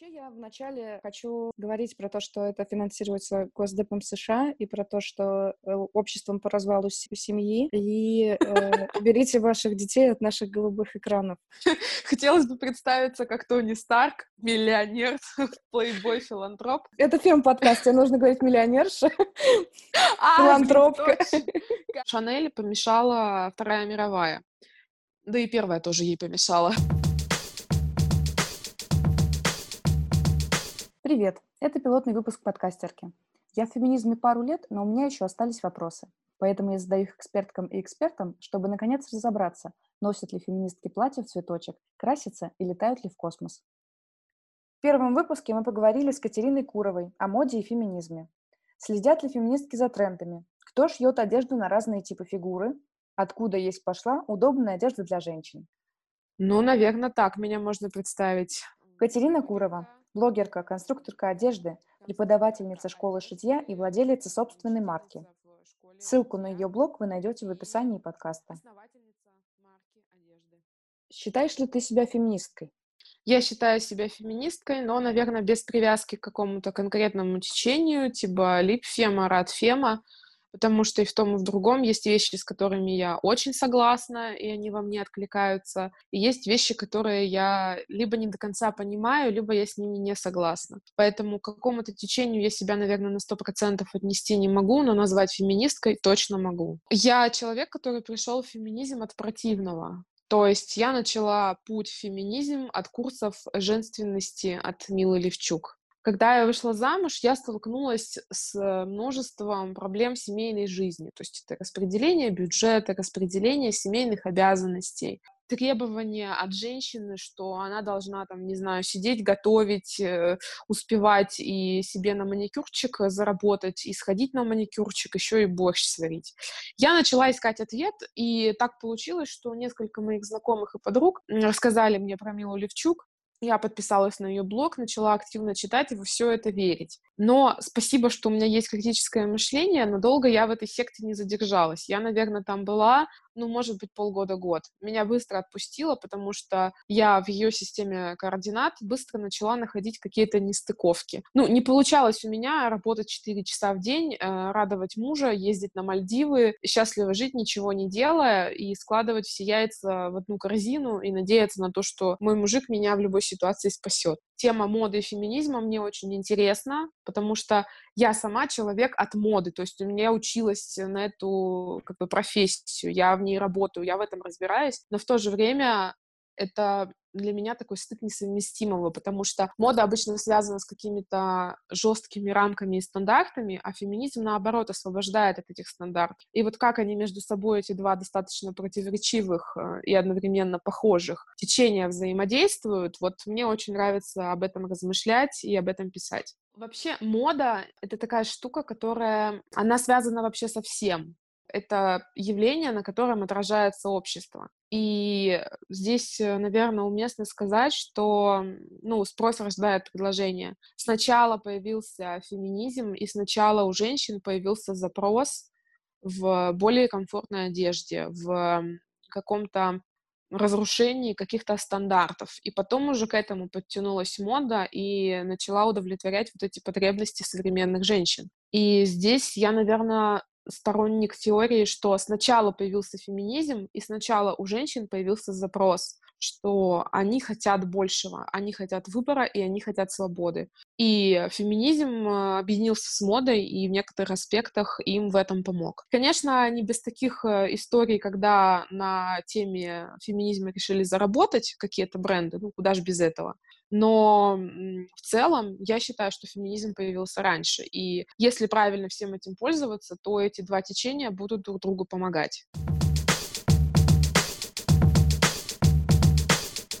Вообще я вначале хочу говорить про то, что это финансируется Госдепом США и про то, что э, обществом по развалу семьи. И э, уберите ваших детей от наших голубых экранов. Хотелось бы представиться как Тони Старк, миллионер, плейбой, филантроп. Это фильм-подкаст, тебе нужно говорить миллионерша, филантропка. Шанель помешала Вторая мировая. Да и первая тоже ей помешала. Привет! Это пилотный выпуск подкастерки. Я в феминизме пару лет, но у меня еще остались вопросы. Поэтому я задаю их эксперткам и экспертам, чтобы наконец разобраться, носят ли феминистки платья в цветочек, красятся и летают ли в космос. В первом выпуске мы поговорили с Катериной Куровой о моде и феминизме. Следят ли феминистки за трендами? Кто шьет одежду на разные типы фигуры? Откуда есть пошла удобная одежда для женщин? Ну, наверное, так меня можно представить. Катерина Курова, блогерка, конструкторка одежды, преподавательница школы шитья и владелица собственной марки. Ссылку на ее блог вы найдете в описании подкаста. Считаешь ли ты себя феминисткой? Я считаю себя феминисткой, но, наверное, без привязки к какому-то конкретному течению, типа липфема, радфема потому что и в том, и в другом есть вещи, с которыми я очень согласна, и они во мне откликаются, и есть вещи, которые я либо не до конца понимаю, либо я с ними не согласна. Поэтому к какому-то течению я себя, наверное, на сто процентов отнести не могу, но назвать феминисткой точно могу. Я человек, который пришел в феминизм от противного. То есть я начала путь в феминизм от курсов женственности от Милы Левчук. Когда я вышла замуж, я столкнулась с множеством проблем семейной жизни. То есть это распределение бюджета, распределение семейных обязанностей, требования от женщины, что она должна, там, не знаю, сидеть, готовить, э, успевать и себе на маникюрчик заработать, и сходить на маникюрчик, еще и борщ сварить. Я начала искать ответ, и так получилось, что несколько моих знакомых и подруг рассказали мне про Милу Левчук, я подписалась на ее блог, начала активно читать и во все это верить. Но спасибо, что у меня есть критическое мышление, но долго я в этой секте не задержалась. Я, наверное, там была ну, может быть, полгода-год. Меня быстро отпустило, потому что я в ее системе координат быстро начала находить какие-то нестыковки. Ну, не получалось у меня работать 4 часа в день, э, радовать мужа, ездить на Мальдивы, счастливо жить, ничего не делая, и складывать все яйца в одну корзину и надеяться на то, что мой мужик меня в любой ситуации спасет. Тема моды и феминизма мне очень интересна, потому что я сама человек от моды, то есть у меня училась на эту как бы профессию, я в ней работаю, я в этом разбираюсь, но в то же время это для меня такой стыд несовместимого, потому что мода обычно связана с какими-то жесткими рамками и стандартами, а феминизм, наоборот, освобождает от этих стандартов. И вот как они между собой, эти два достаточно противоречивых э, и одновременно похожих течения взаимодействуют, вот мне очень нравится об этом размышлять и об этом писать. Вообще мода — это такая штука, которая, она связана вообще со всем это явление, на котором отражается общество. И здесь, э, наверное, уместно сказать, что ну, спрос рождает предложение. Сначала появился феминизм, и сначала у женщин появился запрос в более комфортной одежде, в каком-то разрушении каких-то стандартов. И потом уже к этому подтянулась мода и начала удовлетворять вот эти потребности современных женщин. И здесь я, наверное, сторонник теории, что сначала появился феминизм, и сначала у женщин появился запрос, что они хотят большего, они хотят выбора, и они хотят свободы. И феминизм э, объединился с модой, и в некоторых аспектах им в этом помог. Конечно, не без таких э, историй, когда на теме феминизма решили заработать какие-то бренды, ну куда же без этого. Но в целом я считаю, что феминизм появился раньше. И если правильно всем этим пользоваться, то эти два течения будут друг другу помогать.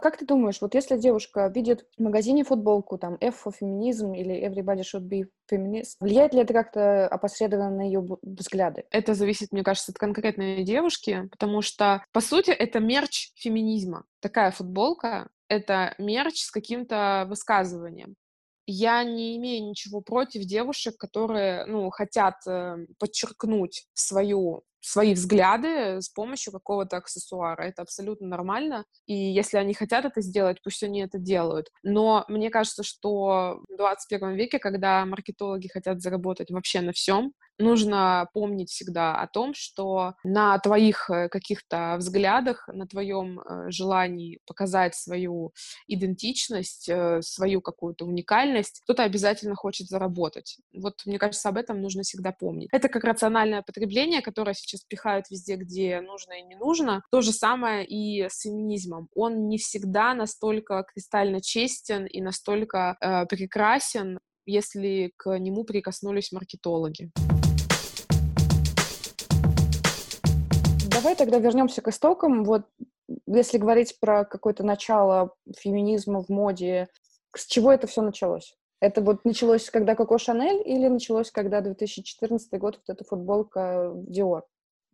Как ты думаешь, вот если девушка видит в магазине футболку, там, F for феминизм или Everybody should be feminist, влияет ли это как-то опосредованно на ее взгляды? Это зависит, мне кажется, от конкретной девушки, потому что, по сути, это мерч феминизма. Такая футболка — это мерч с каким-то высказыванием. Я не имею ничего против девушек, которые, ну, хотят э, подчеркнуть свою свои взгляды с помощью какого-то аксессуара. Это абсолютно нормально. И если они хотят это сделать, пусть они это делают. Но мне кажется, что в 21 веке, когда маркетологи хотят заработать вообще на всем, нужно помнить всегда о том, что на твоих э, каких-то взглядах, на твоем э, желании показать свою идентичность, э, свою какую-то уникальность, кто-то обязательно хочет заработать. Вот мне кажется, об этом нужно всегда помнить. Это как рациональное потребление, которое сейчас пихают везде, где нужно и не нужно. То же самое и с феминизмом. Он не всегда настолько кристально честен и настолько э, прекрасен, если к нему прикоснулись маркетологи. Давай тогда вернемся к истокам. Вот если говорить про какое-то начало феминизма в моде, с чего это все началось? Это вот началось, когда Коко Шанель, или началось, когда 2014 год, вот эта футболка Диор?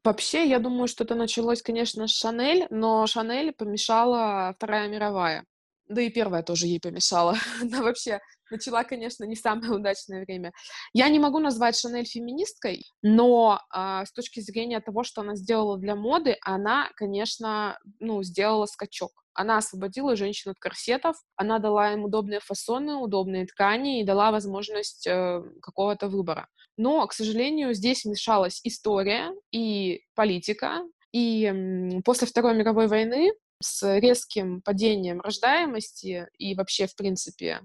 Вообще, я думаю, что это началось, конечно, с Шанель, но Шанель помешала Вторая мировая. Да и первая тоже ей помешала. Она вообще начала, конечно, не самое удачное время. Я не могу назвать Шанель феминисткой, но э, с точки зрения того, что она сделала для моды, она, конечно, ну, сделала скачок. Она освободила женщин от корсетов, она дала им удобные фасоны, удобные ткани и дала возможность э, какого-то выбора. Но, к сожалению, здесь мешалась история и политика. И э, после Второй мировой войны с резким падением рождаемости и вообще, в принципе,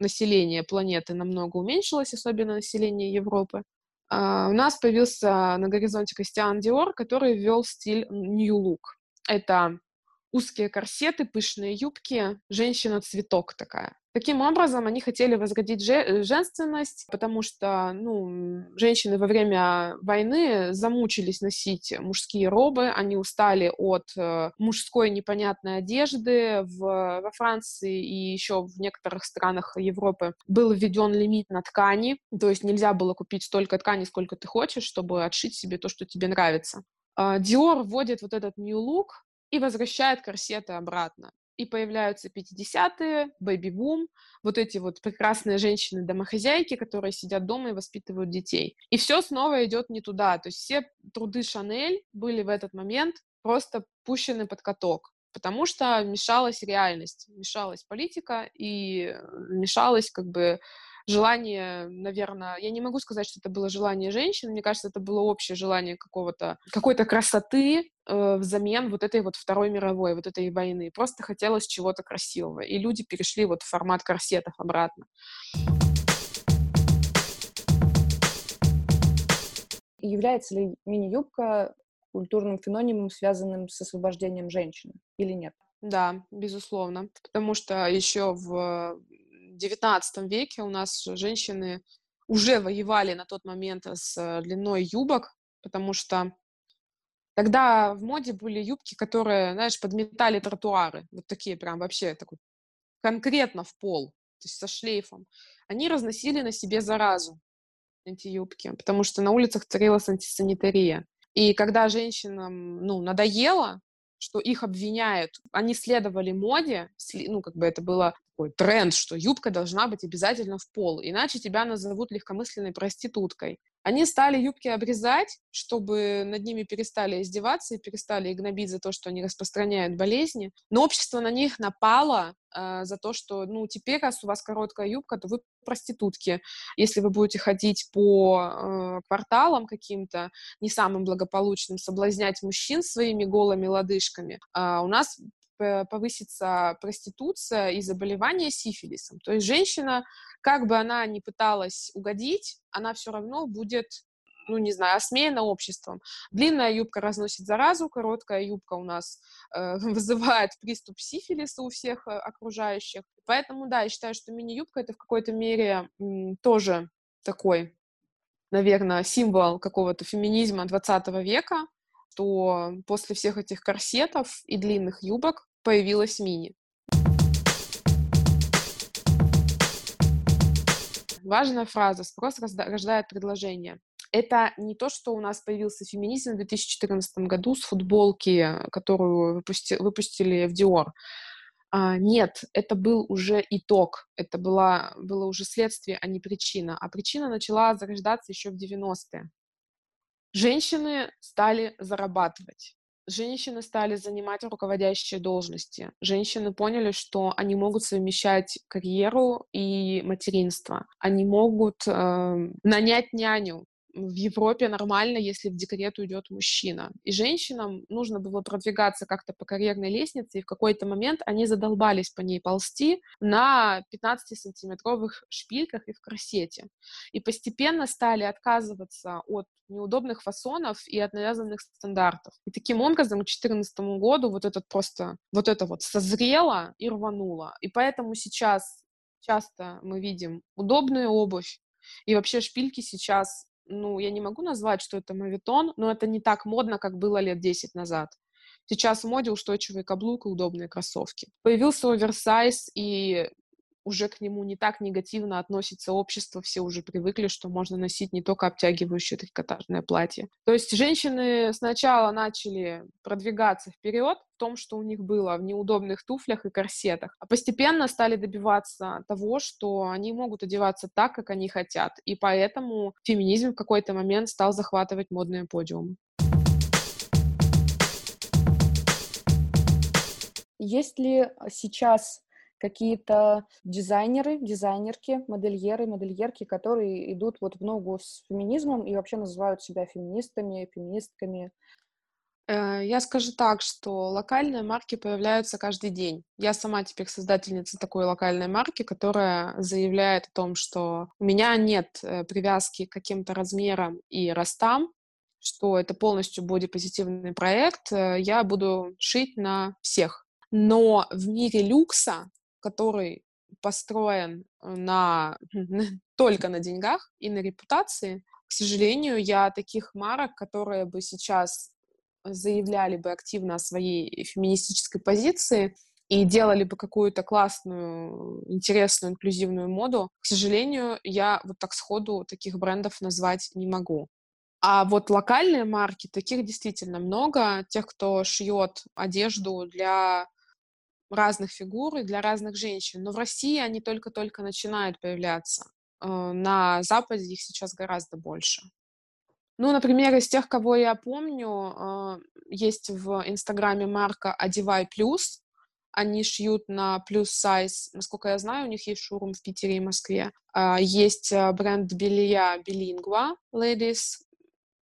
население планеты намного уменьшилось, особенно население Европы, а, у нас появился на горизонте Кристиан Диор, который ввел стиль New Look. Это узкие корсеты, пышные юбки, женщина-цветок такая. Таким образом, они хотели возродить же- э, женственность, потому что ну, женщины во время войны замучились носить мужские робы, они устали от э, мужской непонятной одежды. В, во Франции и еще в некоторых странах Европы был введен лимит на ткани, то есть нельзя было купить столько ткани, сколько ты хочешь, чтобы отшить себе то, что тебе нравится. Диор вводит вот этот new look, и возвращает корсеты обратно. И появляются 50-е, бэби-бум, вот эти вот прекрасные женщины-домохозяйки, которые сидят дома и воспитывают детей. И все снова идет не туда. То есть все труды Шанель были в этот момент просто пущены под каток потому что мешалась реальность, мешалась политика и мешалась как бы желание, наверное, я не могу сказать, что это было желание женщин, мне кажется, это было общее желание какого-то, какой-то красоты э, взамен вот этой вот Второй мировой, вот этой войны. Просто хотелось чего-то красивого, и люди перешли вот в формат корсетов обратно. Является ли мини-юбка культурным феноменом, связанным с освобождением женщины, или нет? Да, безусловно. Потому что еще в XIX веке у нас женщины уже воевали на тот момент с э, длиной юбок, потому что тогда в моде были юбки, которые, знаешь, подметали тротуары, вот такие прям вообще такой конкретно в пол, то есть со шлейфом. Они разносили на себе заразу, эти юбки, потому что на улицах царила антисанитария. И когда женщинам, ну, надоело, что их обвиняют, они следовали моде, ну, как бы это было такой тренд, что юбка должна быть обязательно в пол, иначе тебя назовут легкомысленной проституткой. Они стали юбки обрезать, чтобы над ними перестали издеваться и перестали их гнобить за то, что они распространяют болезни. Но общество на них напало э, за то, что, ну, теперь, раз у вас короткая юбка, то вы проститутки. Если вы будете ходить по э, кварталам каким-то не самым благополучным, соблазнять мужчин своими голыми лодыжками, э, у нас повысится проституция и заболевание сифилисом. То есть женщина, как бы она ни пыталась угодить, она все равно будет ну, не знаю, осмеяна обществом. Длинная юбка разносит заразу, короткая юбка у нас э, вызывает приступ сифилиса у всех э, окружающих. Поэтому, да, я считаю, что мини-юбка — это в какой-то мере м, тоже такой, наверное, символ какого-то феминизма 20 века, что после всех этих корсетов и длинных юбок появилась мини. Важная фраза «спрос рождает предложение». Это не то, что у нас появился феминизм в 2014 году с футболки, которую выпусти, выпустили в Dior. А, нет, это был уже итог, это была, было уже следствие, а не причина. А причина начала зарождаться еще в 90-е. Женщины стали зарабатывать. Женщины стали занимать руководящие должности. Женщины поняли, что они могут совмещать карьеру и материнство. Они могут э, нанять няню, в Европе нормально, если в декрет уйдет мужчина. И женщинам нужно было продвигаться как-то по карьерной лестнице, и в какой-то момент они задолбались по ней ползти на 15-сантиметровых шпильках и в корсете. И постепенно стали отказываться от неудобных фасонов и от навязанных стандартов. И таким образом к 2014 году вот этот просто, вот это вот созрело и рвануло. И поэтому сейчас часто мы видим удобную обувь, и вообще шпильки сейчас ну, я не могу назвать, что это мавитон, но это не так модно, как было лет 10 назад. Сейчас в моде устойчивый каблук и удобные кроссовки. Появился оверсайз, и уже к нему не так негативно относится общество, все уже привыкли, что можно носить не только обтягивающее трикотажное платье. То есть женщины сначала начали продвигаться вперед в том, что у них было в неудобных туфлях и корсетах, а постепенно стали добиваться того, что они могут одеваться так, как они хотят. И поэтому феминизм в какой-то момент стал захватывать модные подиумы. Есть ли сейчас какие-то дизайнеры, дизайнерки, модельеры, модельерки, которые идут вот в ногу с феминизмом и вообще называют себя феминистами, феминистками. Э, я скажу так, что локальные марки появляются каждый день. Я сама теперь создательница такой локальной марки, которая заявляет о том, что у меня нет э, привязки к каким-то размерам и ростам, что это полностью бодипозитивный проект, э, я буду шить на всех. Но в мире люкса который построен э, на, только на деньгах и на репутации, к сожалению, я таких марок, которые бы сейчас заявляли бы активно о своей феминистической позиции и делали бы какую-то классную, интересную, инклюзивную моду, к сожалению, я вот так сходу таких брендов назвать не могу. А вот локальные марки, таких действительно много. Тех, кто шьет одежду для разных фигур и для разных женщин. Но в России они только-только начинают появляться. Э, на Западе их сейчас гораздо больше. Ну, например, из тех, кого я помню, э, есть в Инстаграме марка «Одевай плюс». Они шьют на плюс сайз. Насколько я знаю, у них есть шоурум в Питере и Москве. А, есть э, бренд белья Билингва Ladies.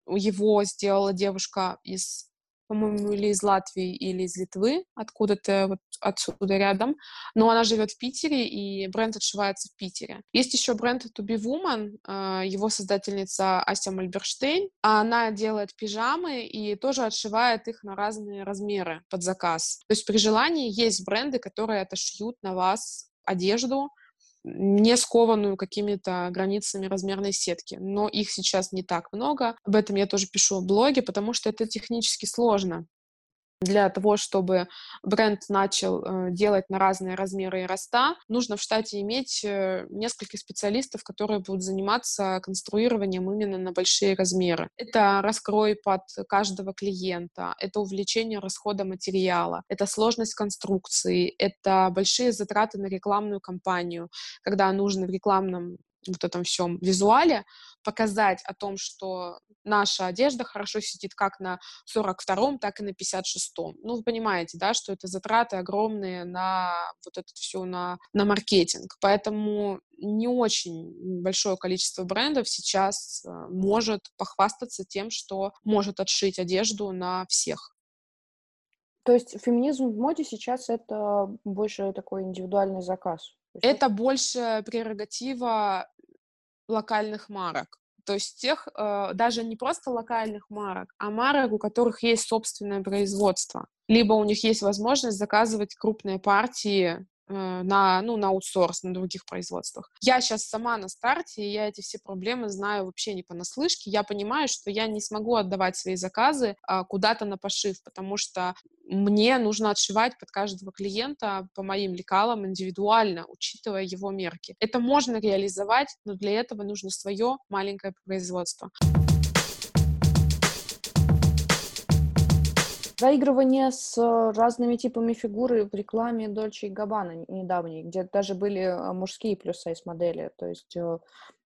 Его сделала девушка из по-моему, или из Латвии, или из Литвы, откуда-то вот отсюда рядом. Но она живет в Питере, и бренд отшивается в Питере. Есть еще бренд To Be Woman, а, его создательница Ася Мальберштейн. Она делает пижамы и тоже отшивает их на разные размеры под заказ. То есть при желании есть бренды, которые отошьют на вас одежду, не скованную какими-то границами размерной сетки. Но их сейчас не так много. Об этом я тоже пишу в блоге, потому что это технически сложно для того, чтобы бренд начал э, делать на разные размеры и роста, нужно в штате иметь э, несколько специалистов, которые будут заниматься конструированием именно на большие размеры. Это раскрой под каждого клиента, это увеличение расхода материала, это сложность конструкции, это большие затраты на рекламную кампанию, когда нужно в рекламном вот этом всем визуале показать о том, что наша одежда хорошо сидит как на 42-м, так и на 56-м. Ну, вы понимаете, да, что это затраты огромные на вот это все, на, на маркетинг. Поэтому не очень большое количество брендов сейчас э, может похвастаться тем, что может отшить одежду на всех. То есть феминизм в моде сейчас это больше такой индивидуальный заказ? Это больше прерогатива локальных марок. То есть тех, э, даже не просто локальных марок, а марок, у которых есть собственное производство. Либо у них есть возможность заказывать крупные партии на, ну, на аутсорс, на других производствах. Я сейчас сама на старте, и я эти все проблемы знаю вообще не понаслышке. Я понимаю, что я не смогу отдавать свои заказы а, куда-то на пошив, потому что мне нужно отшивать под каждого клиента по моим лекалам индивидуально, учитывая его мерки. Это можно реализовать, но для этого нужно свое маленькое производство. Заигрывание с э, разными типами фигуры в рекламе Дольче и Габбана недавней, где даже были э, мужские плюс-сайз модели. То есть э,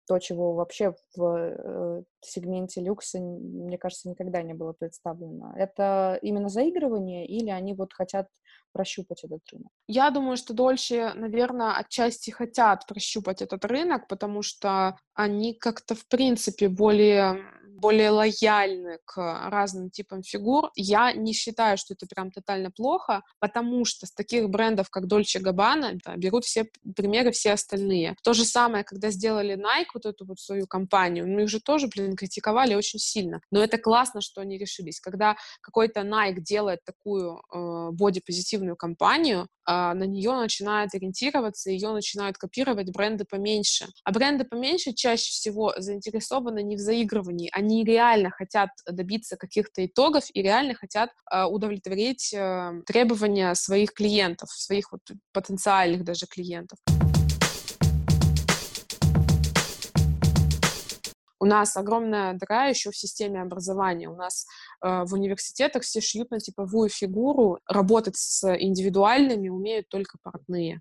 то, чего вообще в сегменте люкса, мне кажется, никогда не было представлено. Это именно заигрывание или они вот хотят прощупать этот рынок? Я думаю, что дольше, наверное, отчасти хотят прощупать этот рынок, потому что они как-то, в принципе, более более лояльны к разным типам фигур. Я не считаю, что это прям тотально плохо, потому что с таких брендов, как Dolce Gabbana, да, берут все примеры все остальные. То же самое, когда сделали Nike вот эту вот свою компанию, ну их же тоже, блин, критиковали очень сильно. Но это классно, что они решились. Когда какой-то Nike делает такую э, бодипозитивную компанию, э, на нее начинают ориентироваться, ее начинают копировать бренды поменьше. А бренды поменьше чаще всего заинтересованы не в заигрывании, они они реально хотят добиться каких-то итогов и реально хотят э, удовлетворить э, требования своих клиентов, своих вот потенциальных даже клиентов. У нас огромная дыра еще в системе образования. У нас э, в университетах все шьют на типовую фигуру. Работать с индивидуальными умеют только портные.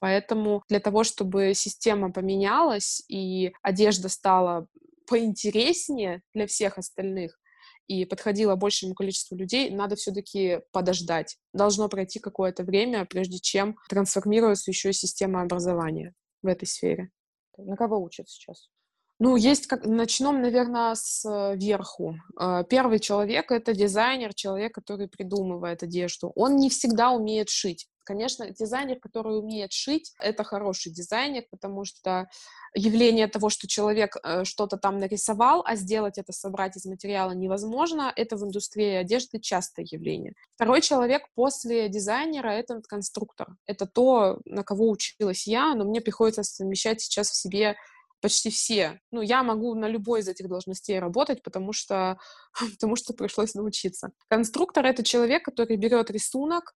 Поэтому для того, чтобы система поменялась и одежда стала поинтереснее для всех остальных и подходила большему количеству людей, надо все-таки подождать. Должно пройти какое-то время, прежде чем трансформируется еще и система образования в этой сфере. На кого учат сейчас? Ну, есть как... Начнем, наверное, с э, верху. Э, первый человек — это дизайнер, человек, который придумывает одежду. Он не всегда умеет шить. Конечно, дизайнер, который умеет шить, это хороший дизайнер, потому что явление того, что человек э, что-то там нарисовал, а сделать это, собрать из материала невозможно, это в индустрии одежды частое явление. Второй человек после дизайнера — это конструктор. Это то, на кого училась я, но мне приходится совмещать сейчас в себе почти все. Ну, я могу на любой из этих должностей работать, потому что, потому что пришлось научиться. Конструктор — это человек, который берет рисунок,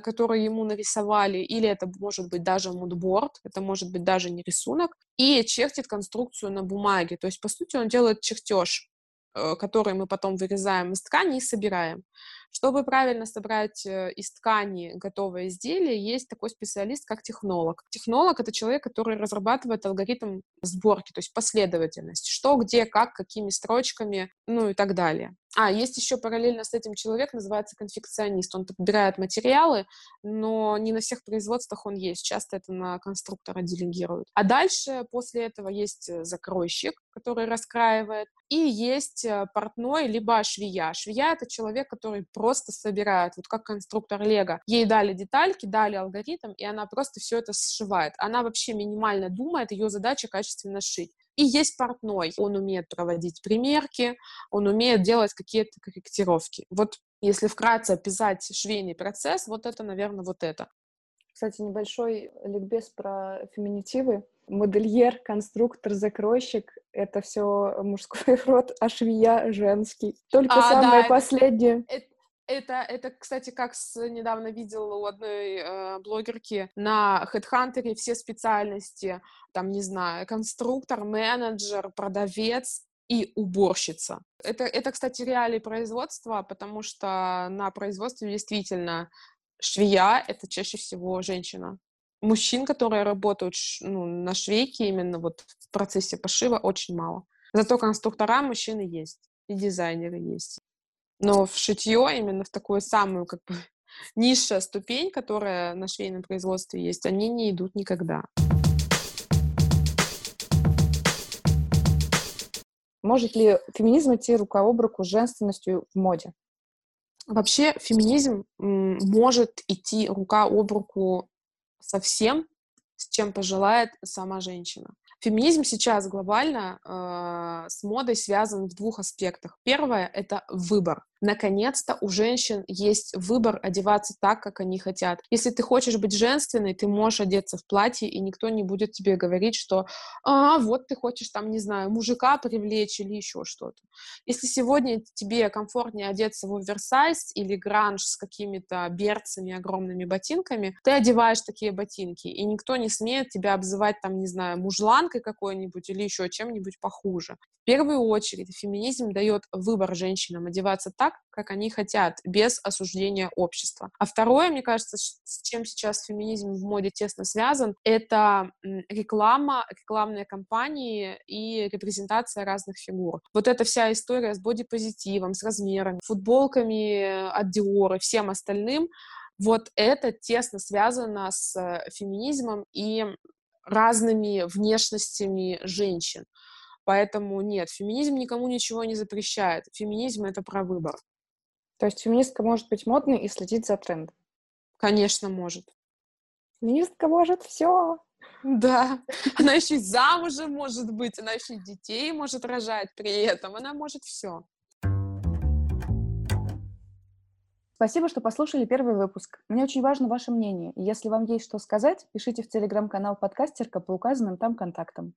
который ему нарисовали, или это может быть даже мудборд, это может быть даже не рисунок, и чертит конструкцию на бумаге. То есть, по сути, он делает чертеж, э, который мы потом вырезаем из ткани и собираем. Чтобы правильно собрать э, из ткани готовое изделие, есть такой специалист, как технолог. Технолог — это человек, который разрабатывает алгоритм сборки, то есть последовательность, что, где, как, какими строчками, ну и так далее. А, есть еще параллельно с этим человек, называется конфекционист. Он подбирает материалы, но не на всех производствах он есть. Часто это на конструктора делегируют. А дальше, после этого, есть э, закройщик, который раскраивает, и есть э, портной, либо швея. Швея — это человек, который просто собирает, вот как конструктор Лего. Ей дали детальки, дали алгоритм, и она просто все это сшивает. Она вообще минимально думает, ее задача качественно шить. И есть портной. Он умеет проводить примерки, он умеет делать какие-то корректировки. Вот если вкратце описать швейный процесс, вот это, наверное, вот это. Кстати, небольшой ликбез про феминитивы. Модельер, конструктор, закройщик — это все мужской род, а швея — женский. Только а, самое да, последнее. Это, это, это, кстати, как с, недавно видела у одной э, блогерки на HeadHunter все специальности, там, не знаю, конструктор, менеджер, продавец и уборщица. Это, это, кстати, реалии производства, потому что на производстве действительно швея — это чаще всего женщина. Мужчин, которые работают ну, на швейке именно вот в процессе пошива, очень мало. Зато конструктора мужчины есть, и дизайнеры есть. Но в шитье, именно в такую самую как бы низшая ступень, которая на швейном производстве есть, они не идут никогда. Может ли феминизм идти рука об руку с женственностью в моде? Вообще феминизм может идти рука об руку со всем, с чем пожелает сама женщина. Феминизм сейчас глобально э, с модой связан в двух аспектах. Первое — это выбор наконец-то у женщин есть выбор одеваться так, как они хотят. Если ты хочешь быть женственной, ты можешь одеться в платье, и никто не будет тебе говорить, что «А, вот ты хочешь там, не знаю, мужика привлечь или еще что-то». Если сегодня тебе комфортнее одеться в оверсайз или гранж с какими-то берцами, огромными ботинками, ты одеваешь такие ботинки, и никто не смеет тебя обзывать там, не знаю, мужланкой, лесбиянкой какой-нибудь или еще чем-нибудь похуже. В первую очередь феминизм дает выбор женщинам одеваться так, как они хотят, без осуждения общества. А второе, мне кажется, с чем сейчас феминизм в моде тесно связан, это реклама, рекламные кампании и репрезентация разных фигур. Вот эта вся история с бодипозитивом, с размерами, футболками от Dior и всем остальным, вот это тесно связано с э, феминизмом и разными внешностями женщин. Поэтому нет, феминизм никому ничего не запрещает. Феминизм — это про выбор. То есть феминистка может быть модной и следить за трендом? Конечно, может. Феминистка может все. Да. Она еще и замужем может быть, она еще и детей может рожать при этом. Она может все. Спасибо, что послушали первый выпуск. Мне очень важно ваше мнение. Если вам есть что сказать, пишите в телеграм-канал подкастерка по указанным там контактам.